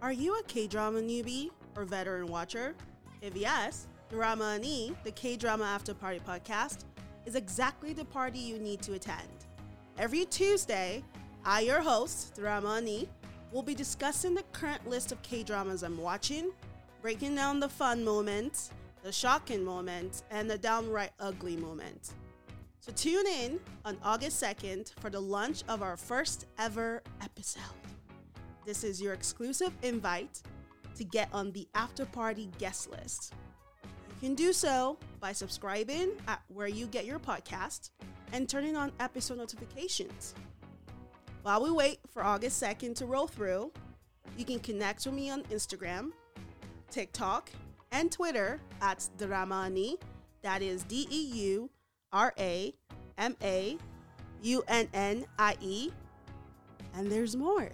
Are you a K drama newbie or veteran watcher? If yes, Drama Unnie, the K drama after party podcast, is exactly the party you need to attend. Every Tuesday, I, your host, Drama Unnie, will be discussing the current list of K dramas I'm watching, breaking down the fun moments, the shocking moments, and the downright ugly moments. So tune in on August 2nd for the launch of our first ever episode. This is your exclusive invite to get on the after party guest list. You can do so by subscribing at where you get your podcast and turning on episode notifications. While we wait for August 2nd to roll through, you can connect with me on Instagram, TikTok, and Twitter at Dramani. That is D E U R A M A U N N I E. And there's more.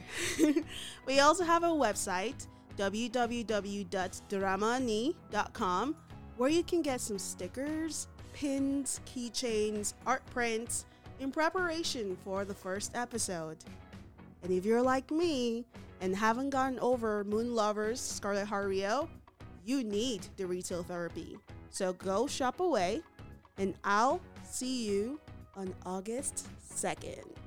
we also have a website, www.dramani.com, where you can get some stickers, pins, keychains, art prints in preparation for the first episode. And if you're like me and haven't gotten over Moon Lovers Scarlet Heart you need the retail therapy. So go shop away, and I'll see you on August 2nd.